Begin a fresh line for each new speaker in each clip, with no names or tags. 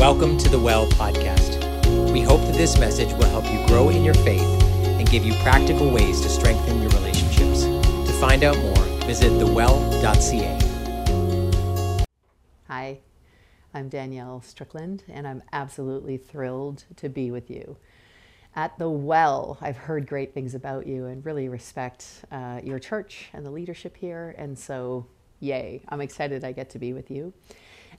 Welcome to the Well podcast. We hope that this message will help you grow in your faith and give you practical ways to strengthen your relationships. To find out more, visit thewell.ca.
Hi, I'm Danielle Strickland, and I'm absolutely thrilled to be with you. At The Well, I've heard great things about you and really respect uh, your church and the leadership here, and so yay, I'm excited I get to be with you.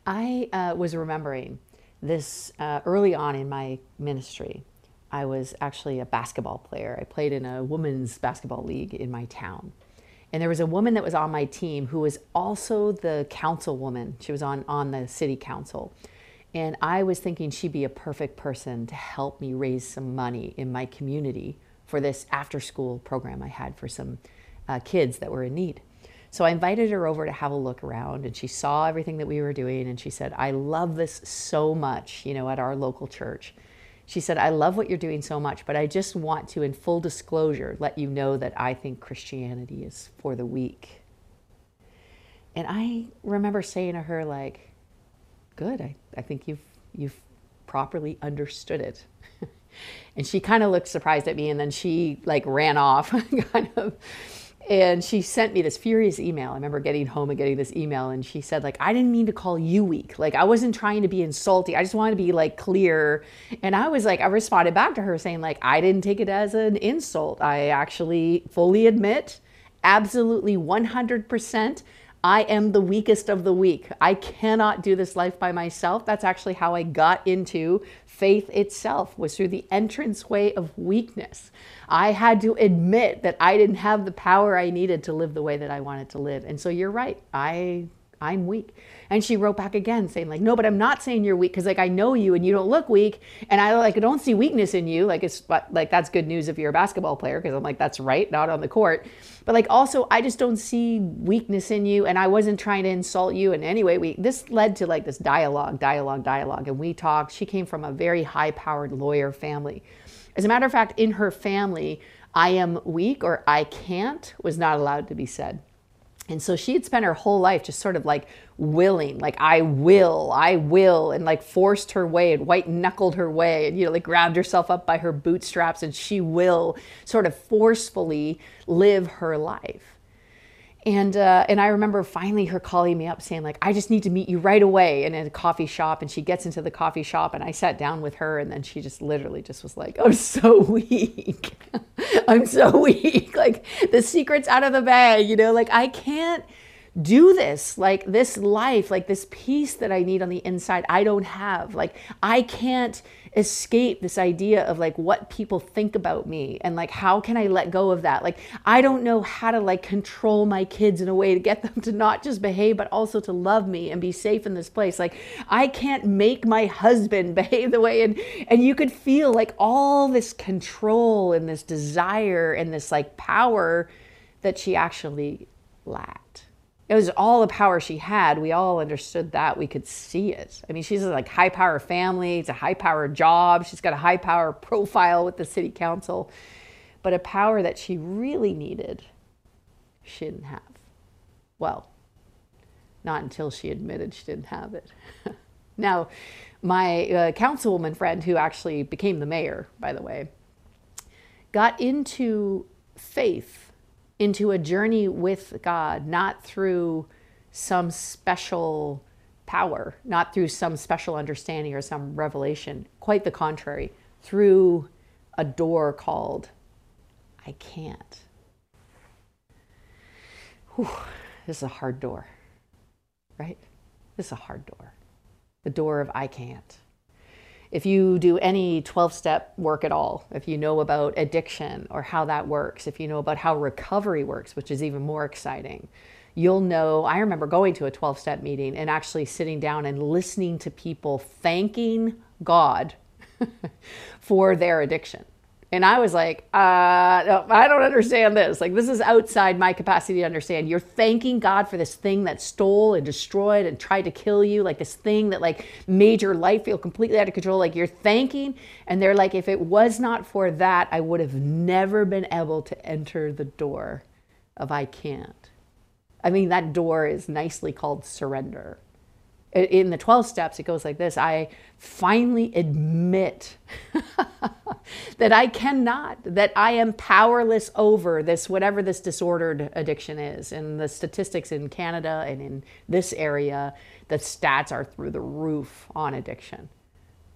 I uh, was remembering this uh, early on in my ministry. I was actually a basketball player. I played in a women's basketball league in my town. And there was a woman that was on my team who was also the councilwoman. She was on, on the city council. And I was thinking she'd be a perfect person to help me raise some money in my community for this after school program I had for some uh, kids that were in need. So I invited her over to have a look around and she saw everything that we were doing and she said, I love this so much, you know, at our local church. She said, I love what you're doing so much, but I just want to, in full disclosure, let you know that I think Christianity is for the weak. And I remember saying to her, like, good, I, I think you've, you've properly understood it. and she kind of looked surprised at me and then she like ran off, kind of and she sent me this furious email. I remember getting home and getting this email and she said like I didn't mean to call you weak. Like I wasn't trying to be insulting. I just wanted to be like clear. And I was like I responded back to her saying like I didn't take it as an insult. I actually fully admit absolutely 100% I am the weakest of the weak. I cannot do this life by myself. That's actually how I got into faith itself was through the entranceway of weakness. I had to admit that I didn't have the power I needed to live the way that I wanted to live. And so you're right. I I'm weak. And she wrote back again saying like, no, but I'm not saying you're weak because like I know you and you don't look weak. And I like don't see weakness in you. Like it's like that's good news if you're a basketball player because I'm like, that's right, not on the court. But like also I just don't see weakness in you. And I wasn't trying to insult you in any way. We this led to like this dialogue, dialogue, dialogue. And we talked. She came from a very high powered lawyer family. As a matter of fact, in her family, I am weak or I can't was not allowed to be said. And so she had spent her whole life just sort of like willing, like, I will, I will, and like forced her way and white knuckled her way and, you know, like grabbed herself up by her bootstraps and she will sort of forcefully live her life. And uh, and I remember finally her calling me up saying like I just need to meet you right away in a coffee shop and she gets into the coffee shop and I sat down with her and then she just literally just was like I'm so weak. I'm so weak. Like the secret's out of the bag you know? Like I can't do this. Like this life like this peace that i need on the inside i don't have. Like i can't escape this idea of like what people think about me and like how can i let go of that? Like i don't know how to like control my kids in a way to get them to not just behave but also to love me and be safe in this place. Like i can't make my husband behave the way and and you could feel like all this control and this desire and this like power that she actually lacked it was all the power she had. We all understood that. We could see it. I mean, she's like high power family. It's a high power job. She's got a high power profile with the city council, but a power that she really needed, she didn't have. Well, not until she admitted she didn't have it. now, my uh, councilwoman friend, who actually became the mayor, by the way, got into faith into a journey with God, not through some special power, not through some special understanding or some revelation. Quite the contrary, through a door called I can't. Whew, this is a hard door, right? This is a hard door. The door of I can't if you do any 12 step work at all, if you know about addiction or how that works, if you know about how recovery works, which is even more exciting, you'll know. I remember going to a 12 step meeting and actually sitting down and listening to people thanking God for their addiction. And I was like, uh, no, I don't understand this. Like, this is outside my capacity to understand. You're thanking God for this thing that stole and destroyed and tried to kill you, like this thing that like made your life feel completely out of control. Like you're thanking, and they're like, if it was not for that, I would have never been able to enter the door of I can't. I mean, that door is nicely called surrender. In the 12 steps, it goes like this I finally admit that I cannot, that I am powerless over this, whatever this disordered addiction is. And the statistics in Canada and in this area, the stats are through the roof on addiction.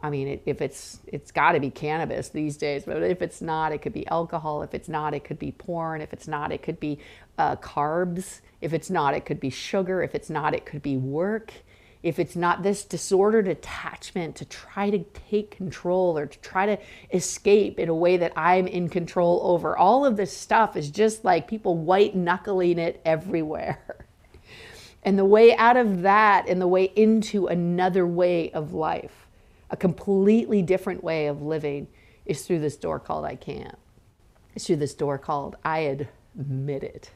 I mean, if it's it's got to be cannabis these days, but if it's not, it could be alcohol. If it's not, it could be porn. If it's not, it could be uh, carbs. If it's not, it could be sugar. If it's not, it could be work if it's not this disordered attachment to try to take control or to try to escape in a way that I'm in control over, all of this stuff is just like people white knuckling it everywhere. And the way out of that and the way into another way of life, a completely different way of living, is through this door called I can't. It's through this door called I admit it.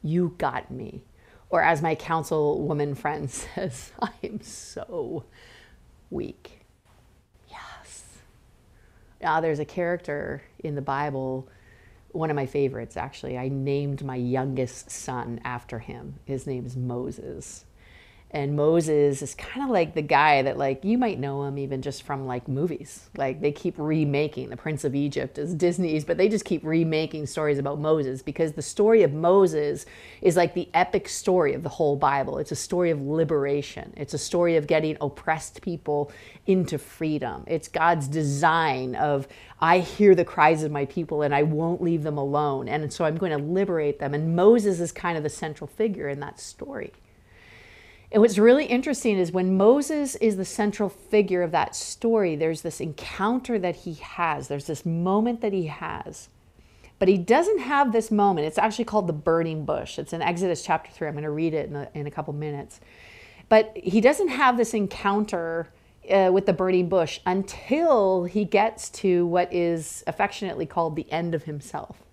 You got me or as my councilwoman friend says, I am so weak. Yes. Now, there's a character in the Bible, one of my favorites actually. I named my youngest son after him. His name is Moses and Moses is kind of like the guy that like you might know him even just from like movies. Like they keep remaking The Prince of Egypt as Disney's, but they just keep remaking stories about Moses because the story of Moses is like the epic story of the whole Bible. It's a story of liberation. It's a story of getting oppressed people into freedom. It's God's design of I hear the cries of my people and I won't leave them alone. And so I'm going to liberate them. And Moses is kind of the central figure in that story. And what's really interesting is when Moses is the central figure of that story, there's this encounter that he has, there's this moment that he has. But he doesn't have this moment. It's actually called the burning bush. It's in Exodus chapter 3. I'm going to read it in a, in a couple minutes. But he doesn't have this encounter uh, with the burning bush until he gets to what is affectionately called the end of himself.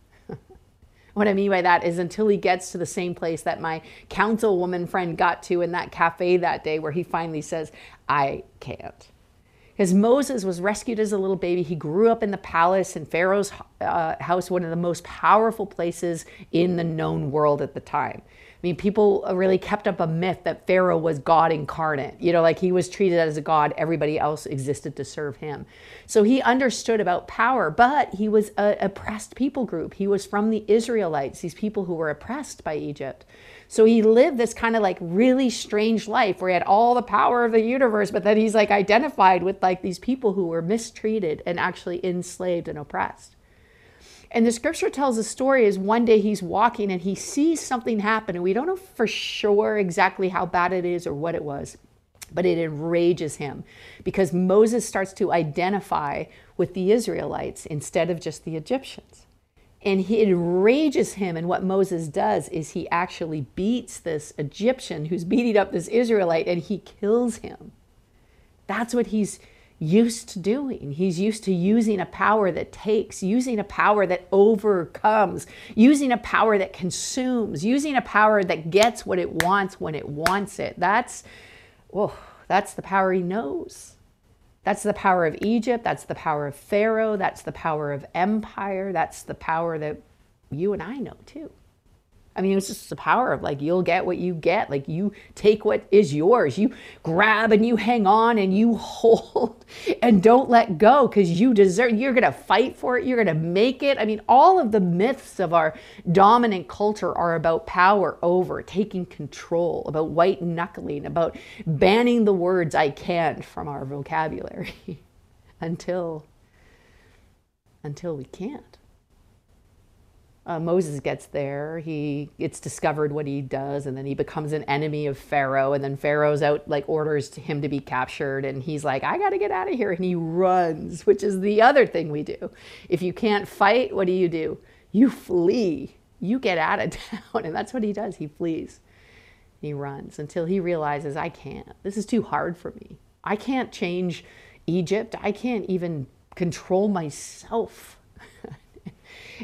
What I mean by that is until he gets to the same place that my councilwoman friend got to in that cafe that day, where he finally says, I can't. Because Moses was rescued as a little baby. He grew up in the palace in Pharaoh's uh, house, one of the most powerful places in the known world at the time. I mean, people really kept up a myth that Pharaoh was God incarnate. You know, like he was treated as a God, everybody else existed to serve him. So he understood about power, but he was an oppressed people group. He was from the Israelites, these people who were oppressed by Egypt. So he lived this kind of like really strange life where he had all the power of the universe, but then he's like identified with like these people who were mistreated and actually enslaved and oppressed. And the scripture tells a story is one day he's walking and he sees something happen, and we don't know for sure exactly how bad it is or what it was, but it enrages him because Moses starts to identify with the Israelites instead of just the Egyptians. And he enrages him, and what Moses does is he actually beats this Egyptian who's beating up this Israelite and he kills him. That's what he's used to doing. He's used to using a power that takes, using a power that overcomes, using a power that consumes, using a power that gets what it wants when it wants it. That's, oh, that's the power he knows. That's the power of Egypt. That's the power of Pharaoh. That's the power of empire. That's the power that you and I know too. I mean, it's just the power of like, you'll get what you get. Like, you take what is yours. You grab and you hang on and you hold and don't let go because you deserve, you're going to fight for it. You're going to make it. I mean, all of the myths of our dominant culture are about power over, taking control, about white knuckling, about banning the words I can't from our vocabulary until, until we can't uh, Moses gets there, he gets discovered what he does, and then he becomes an enemy of Pharaoh. And then Pharaoh's out, like, orders him to be captured. And he's like, I got to get out of here. And he runs, which is the other thing we do. If you can't fight, what do you do? You flee. You get out of town. And that's what he does. He flees. He runs until he realizes, I can't. This is too hard for me. I can't change Egypt. I can't even control myself.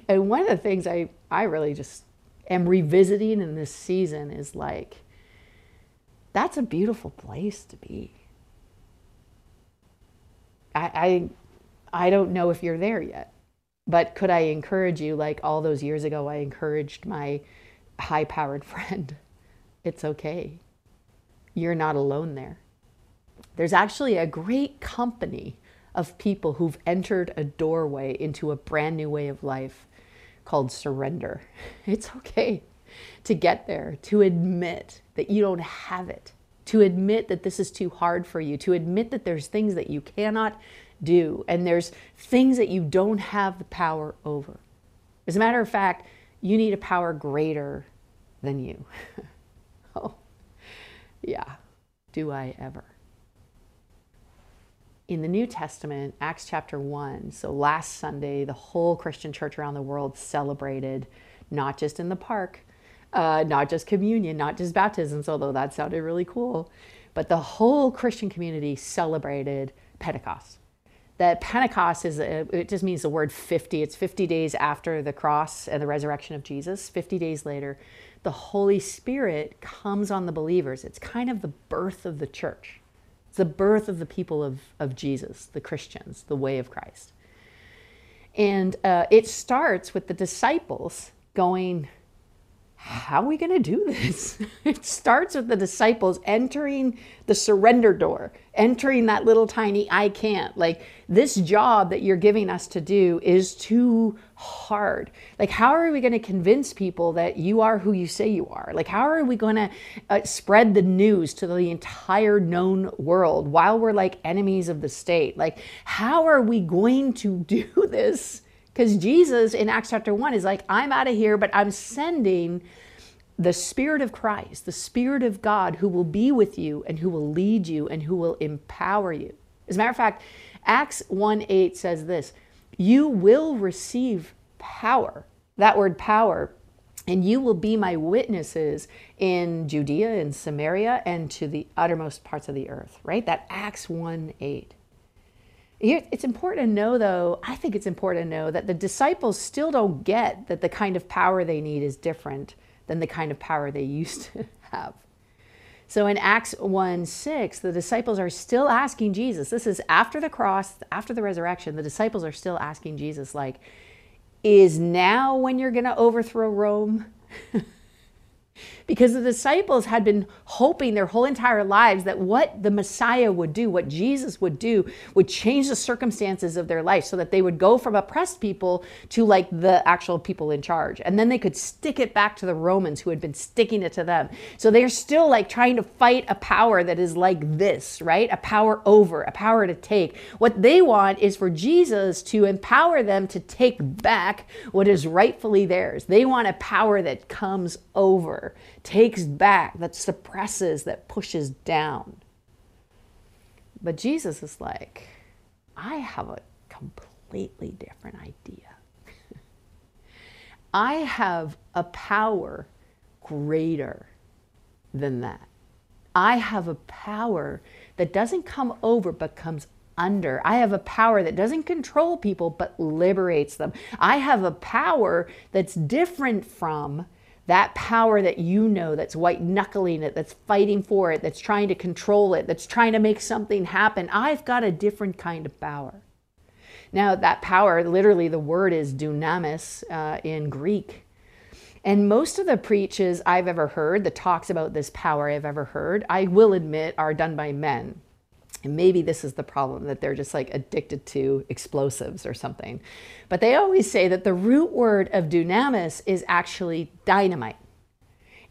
And one of the things I, I really just am revisiting in this season is like, that's a beautiful place to be. I, I, I don't know if you're there yet, but could I encourage you, like all those years ago, I encouraged my high powered friend, it's okay. You're not alone there. There's actually a great company of people who've entered a doorway into a brand new way of life called surrender. It's okay to get there, to admit that you don't have it, to admit that this is too hard for you, to admit that there's things that you cannot do, and there's things that you don't have the power over. As a matter of fact, you need a power greater than you. oh, yeah. Do I ever? In the New Testament, Acts chapter 1, so last Sunday, the whole Christian church around the world celebrated, not just in the park, uh, not just communion, not just baptisms, although that sounded really cool, but the whole Christian community celebrated Pentecost that Pentecost is, a, it just means the word 50. It's 50 days after the cross and the resurrection of Jesus. 50 days later, the Holy Spirit comes on the believers. It's kind of the birth of the church, it's the birth of the people of, of Jesus, the Christians, the way of Christ. And uh, it starts with the disciples going, how are we going to do this? it starts with the disciples entering the surrender door, entering that little tiny I can't. Like, this job that you're giving us to do is too hard. Like, how are we going to convince people that you are who you say you are? Like, how are we going to uh, spread the news to the entire known world while we're like enemies of the state? Like, how are we going to do this? Because Jesus in Acts chapter 1 is like, I'm out of here, but I'm sending the Spirit of Christ, the Spirit of God, who will be with you and who will lead you and who will empower you. As a matter of fact, Acts 1 8 says this You will receive power. That word power and you will be my witnesses in Judea and Samaria and to the uttermost parts of the earth, right? That Acts 1 8. It's important to know, though, I think it's important to know that the disciples still don't get that the kind of power they need is different than the kind of power they used to have. So in Acts 1 6, the disciples are still asking Jesus. This is after the cross, after the resurrection. The disciples are still asking Jesus, like, is now when you're going to overthrow Rome? because the disciples had been hoping their whole entire lives that what the Messiah would do, what Jesus would do, would change the circumstances of their life so that they would go from oppressed people to like the actual people in charge. And then they could stick it back to the Romans who had been sticking it to them. So they're still like trying to fight a power that is like this, right? A power over, a power to take. What they want is for Jesus to empower them to take back what is rightfully theirs. They want a power that comes over takes back, that suppresses, that pushes down. But Jesus is like, I have a completely different idea. I have a power greater than that. I have a power that doesn't come over but comes under. I have a power that doesn't control people but liberates them. I have a power that's different from that power that you know that's white knuckling it, that's fighting for it, that's trying to control it, that's trying to make something happen, I've got a different kind of power. Now, that power, literally, the word is dunamis uh, in Greek. And most of the preaches I've ever heard, the talks about this power I've ever heard, I will admit are done by men. And maybe this is the problem that they're just like addicted to explosives or something. But they always say that the root word of dunamis is actually dynamite.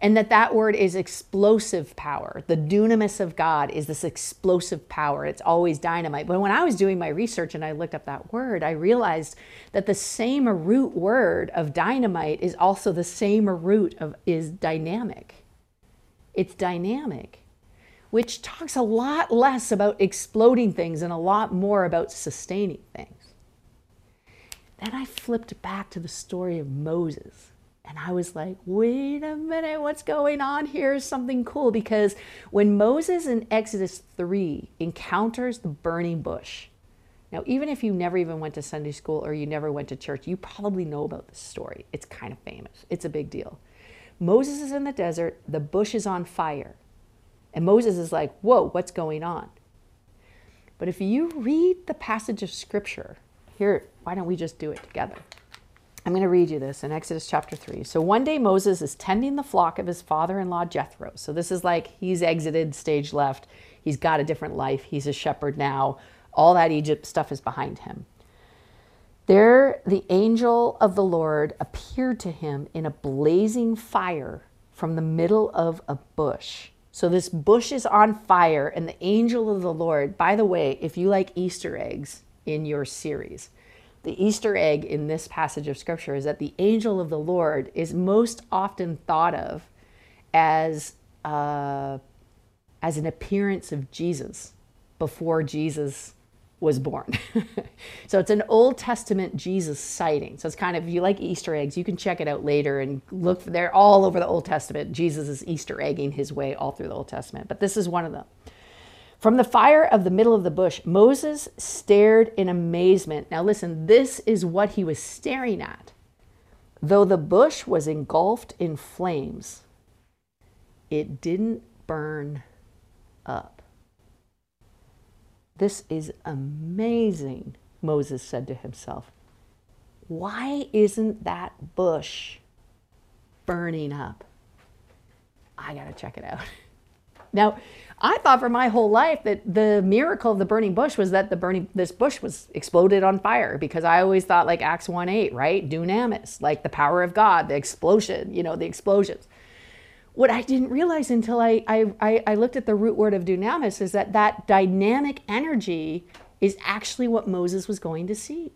And that that word is explosive power. The dunamis of God is this explosive power. It's always dynamite. But when I was doing my research and I looked up that word, I realized that the same root word of dynamite is also the same root of is dynamic. It's dynamic which talks a lot less about exploding things and a lot more about sustaining things. Then I flipped back to the story of Moses. And I was like, wait a minute, what's going on here is something cool. Because when Moses in Exodus 3 encounters the burning bush, now, even if you never even went to Sunday school or you never went to church, you probably know about this story. It's kind of famous, it's a big deal. Moses is in the desert, the bush is on fire. And Moses is like, whoa, what's going on? But if you read the passage of scripture, here, why don't we just do it together? I'm going to read you this in Exodus chapter 3. So one day Moses is tending the flock of his father in law Jethro. So this is like he's exited stage left. He's got a different life. He's a shepherd now. All that Egypt stuff is behind him. There, the angel of the Lord appeared to him in a blazing fire from the middle of a bush. So, this bush is on fire, and the angel of the Lord, by the way, if you like Easter eggs in your series, the Easter egg in this passage of scripture is that the angel of the Lord is most often thought of as, uh, as an appearance of Jesus before Jesus was born. so it's an Old Testament Jesus sighting. So it's kind of, if you like Easter eggs, you can check it out later and look, they're all over the Old Testament. Jesus is Easter egging his way all through the Old Testament, but this is one of them. From the fire of the middle of the bush, Moses stared in amazement. Now, listen, this is what he was staring at. Though the bush was engulfed in flames, it didn't burn up. This is amazing, Moses said to himself. Why isn't that bush burning up? I got to check it out. Now, I thought for my whole life that the miracle of the burning bush was that the burning this bush was exploded on fire because I always thought like Acts 1 8, right? Dunamis, like the power of God, the explosion, you know, the explosions what I didn't realize until I, I, I looked at the root word of dunamis is that that dynamic energy is actually what Moses was going to see.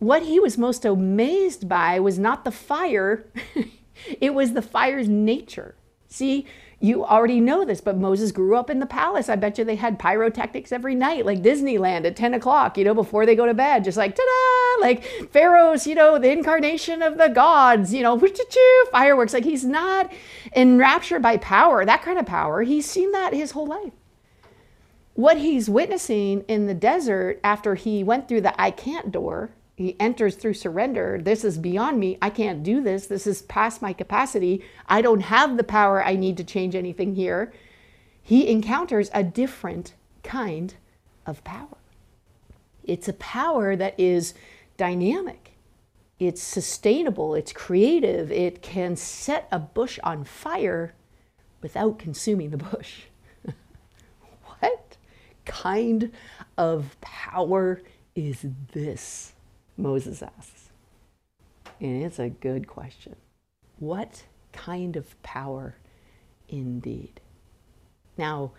What he was most amazed by was not the fire, it was the fire's nature. See, you already know this, but Moses grew up in the palace. I bet you they had pyrotechnics every night, like Disneyland at 10 o'clock, you know, before they go to bed, just like ta da, like Pharaoh's, you know, the incarnation of the gods, you know, fireworks. Like he's not enraptured by power, that kind of power. He's seen that his whole life. What he's witnessing in the desert after he went through the I can't door he enters through surrender. This is beyond me. I can't do this. This is past my capacity. I don't have the power I need to change anything here. He encounters a different kind of power. It's a power that is dynamic, it's sustainable, it's creative, it can set a bush on fire without consuming the bush. what kind of power is this? Moses asks. And it's a good question. What kind of power indeed? Now,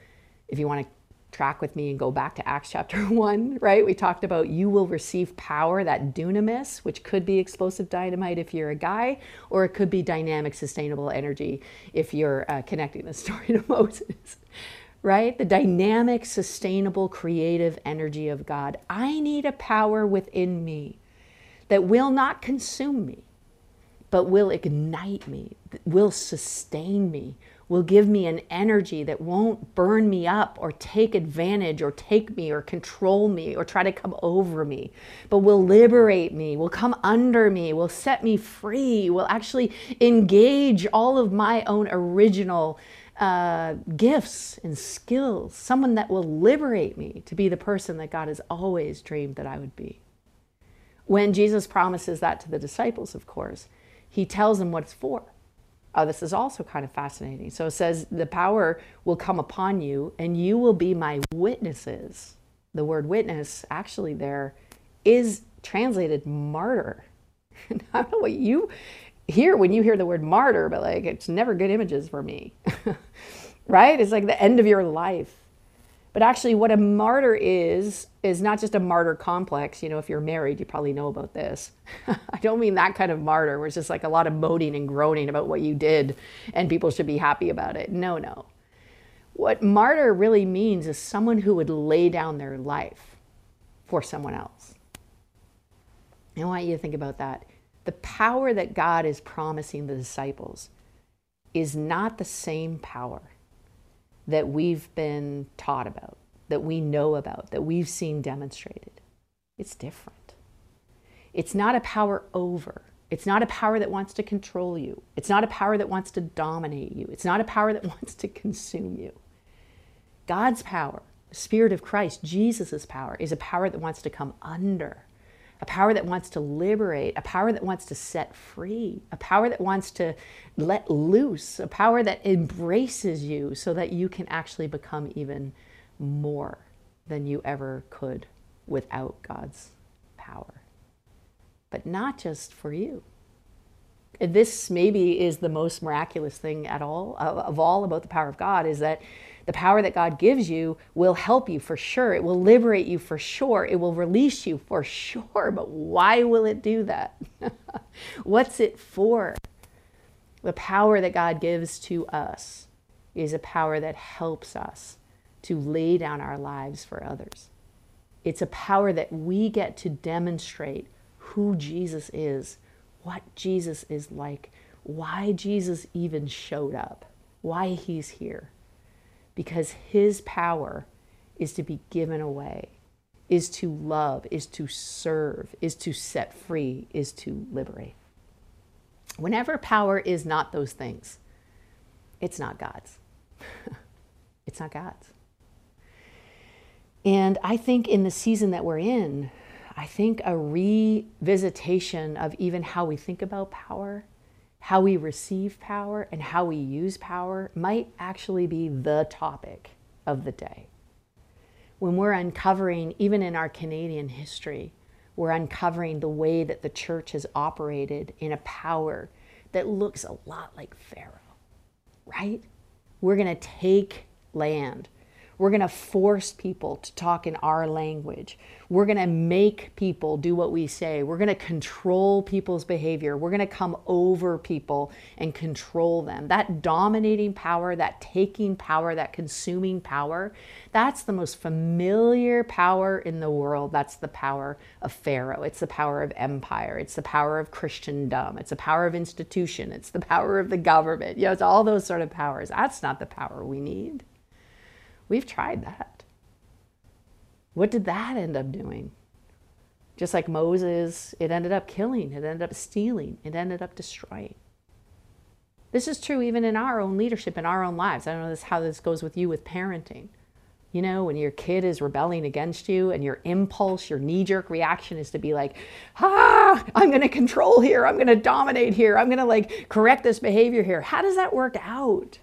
if you want to track with me and go back to Acts chapter 1, right? We talked about you will receive power, that dunamis, which could be explosive dynamite if you're a guy, or it could be dynamic, sustainable energy if you're uh, connecting the story to Moses, right? The dynamic, sustainable, creative energy of God. I need a power within me that will not consume me, but will ignite me, will sustain me, will give me an energy that won't burn me up or take advantage or take me or control me or try to come over me, but will liberate me, will come under me, will set me free, will actually engage all of my own original uh, gifts and skills, someone that will liberate me to be the person that God has always dreamed that I would be. When Jesus promises that to the disciples, of course, he tells them what it's for. Oh, this is also kind of fascinating. So it says, The power will come upon you, and you will be my witnesses. The word witness, actually, there is translated martyr. I don't know what you hear when you hear the word martyr, but like it's never good images for me. right? It's like the end of your life. But actually, what a martyr is, is not just a martyr complex. You know, if you're married, you probably know about this. I don't mean that kind of martyr where it's just like a lot of moaning and groaning about what you did and people should be happy about it. No, no. What martyr really means is someone who would lay down their life for someone else. I want you to think about that. The power that God is promising the disciples is not the same power that we've been taught about, that we know about, that we've seen demonstrated. It's different. It's not a power over. It's not a power that wants to control you. It's not a power that wants to dominate you. It's not a power that wants to consume you. God's power, the Spirit of Christ, Jesus' power, is a power that wants to come under a power that wants to liberate, a power that wants to set free, a power that wants to let loose, a power that embraces you so that you can actually become even more than you ever could without God's power. But not just for you. This maybe is the most miraculous thing at all of all about the power of God is that the power that God gives you will help you for sure. It will liberate you for sure. It will release you for sure. But why will it do that? What's it for? The power that God gives to us is a power that helps us to lay down our lives for others. It's a power that we get to demonstrate who Jesus is, what Jesus is like, why Jesus even showed up, why he's here because his power is to be given away, is to love, is to serve, is to set free, is to liberate. Whenever power is not those things, it's not God's. it's not God's. And I think in the season that we're in, I think a revisitation of even how we think about power how we receive power and how we use power might actually be the topic of the day. When we're uncovering, even in our Canadian history, we're uncovering the way that the church has operated in a power that looks a lot like Pharaoh, right? We're going to take land we're going to force people to talk in our language. We're going to make people do what we say. We're going to control people's behavior. We're going to come over people and control them. That dominating power, that taking power, that consuming power, that's the most familiar power in the world. That's the power of Pharaoh. It's the power of empire. It's the power of Christendom. It's the power of institution. It's the power of the government. You know, it's all those sort of powers. That's not the power we need. We've tried that. What did that end up doing? Just like Moses, it ended up killing, it ended up stealing, it ended up destroying. This is true even in our own leadership, in our own lives. I don't know this, how this goes with you with parenting. You know, when your kid is rebelling against you and your impulse, your knee jerk reaction is to be like, ah, I'm going to control here. I'm going to dominate here. I'm going to like correct this behavior here. How does that work out?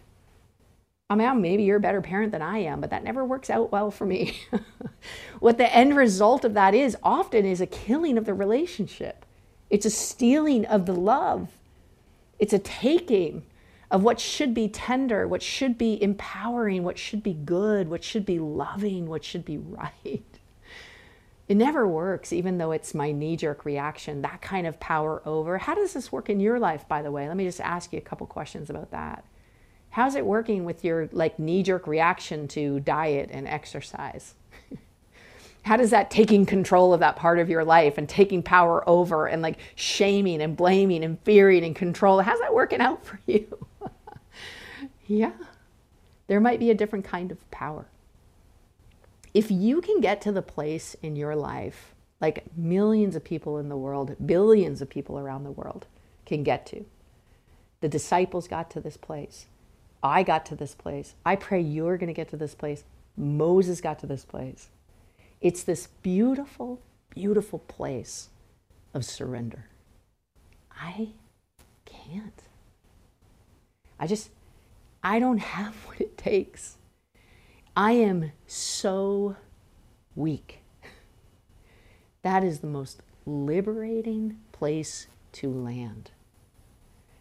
I mean, maybe you're a better parent than I am, but that never works out well for me. what the end result of that is often is a killing of the relationship. It's a stealing of the love. It's a taking of what should be tender, what should be empowering, what should be good, what should be loving, what should be right. It never works, even though it's my knee jerk reaction, that kind of power over. How does this work in your life, by the way? Let me just ask you a couple questions about that. How's it working with your like knee jerk reaction to diet and exercise? How does that taking control of that part of your life and taking power over and like shaming and blaming and fearing and control, how's that working out for you? yeah, there might be a different kind of power. If you can get to the place in your life, like millions of people in the world, billions of people around the world can get to, the disciples got to this place I got to this place. I pray you're going to get to this place. Moses got to this place. It's this beautiful, beautiful place of surrender. I can't. I just, I don't have what it takes. I am so weak. That is the most liberating place to land.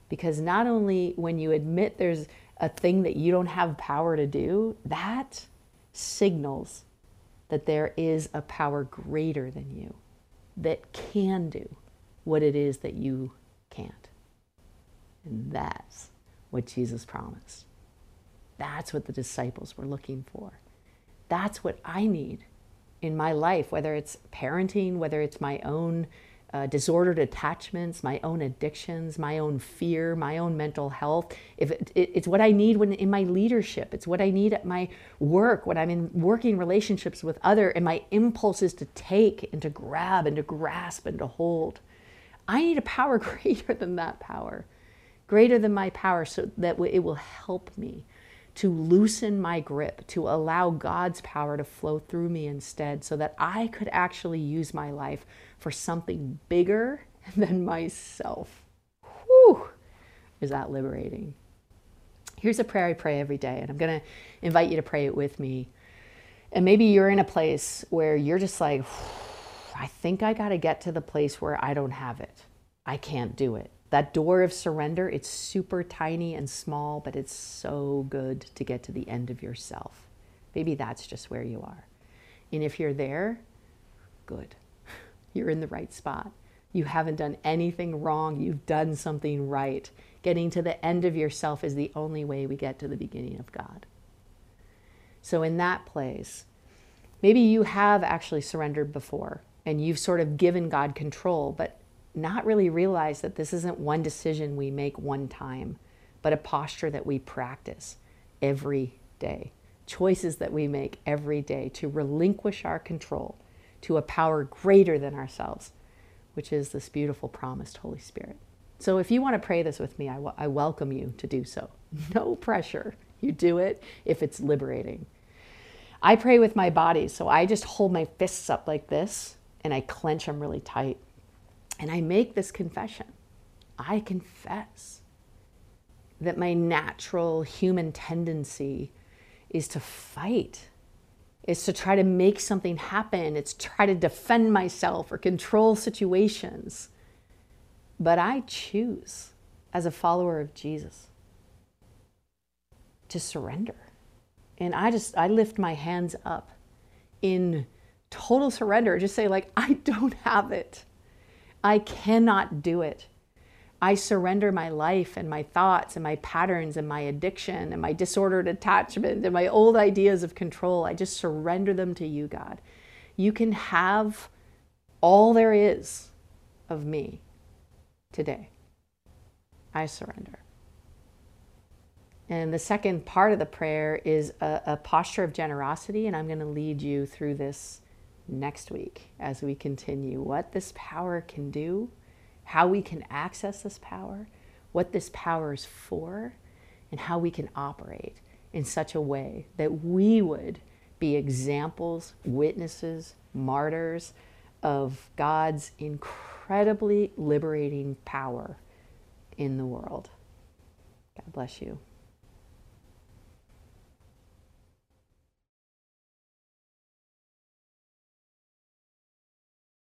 Because not only when you admit there's a thing that you don't have power to do, that signals that there is a power greater than you that can do what it is that you can't. And that's what Jesus promised. That's what the disciples were looking for. That's what I need in my life, whether it's parenting, whether it's my own uh, disordered attachments, my own addictions, my own fear, my own mental health. If it, it, it's what I need when in my leadership, it's what I need at my work when I'm in working relationships with other, and my impulses to take and to grab and to grasp and to hold. I need a power greater than that power, greater than my power, so that it will help me to loosen my grip, to allow God's power to flow through me instead, so that I could actually use my life for something bigger than myself. Whew, is that liberating? Here's a prayer I pray every day, and I'm going to invite you to pray it with me. And maybe you're in a place where you're just like, I think I got to get to the place where I don't have it. I can't do it. That door of surrender, it's super tiny and small, but it's so good to get to the end of yourself. Maybe that's just where you are. And if you're there, good. You're in the right spot. You haven't done anything wrong. You've done something right. Getting to the end of yourself is the only way we get to the beginning of God. So, in that place, maybe you have actually surrendered before and you've sort of given God control, but not really realized that this isn't one decision we make one time, but a posture that we practice every day. Choices that we make every day to relinquish our control to a power greater than ourselves, which is this beautiful promised Holy Spirit. So if you want to pray this with me, I, w- I welcome you to do so. No pressure. You do it if it's liberating. I pray with my body, so I just hold my fists up like this and I clench them really tight. And I make this confession I confess that my natural human tendency is to fight, is to try to make something happen, it's try to defend myself or control situations. But I choose, as a follower of Jesus, to surrender. And I just, I lift my hands up in total surrender. Just say, like, I don't have it. I cannot do it. I surrender my life and my thoughts and my patterns and my addiction and my disordered attachment and my old ideas of control. I just surrender them to you, God. You can have all there is of me today. I surrender. And the second part of the prayer is a, a posture of generosity, and I'm going to lead you through this next week as we continue what this power can do, how we can access this power, what this power is for, and how we can operate in such a way that we would be examples, witnesses, martyrs of God's incredibly liberating power in the world. God bless you.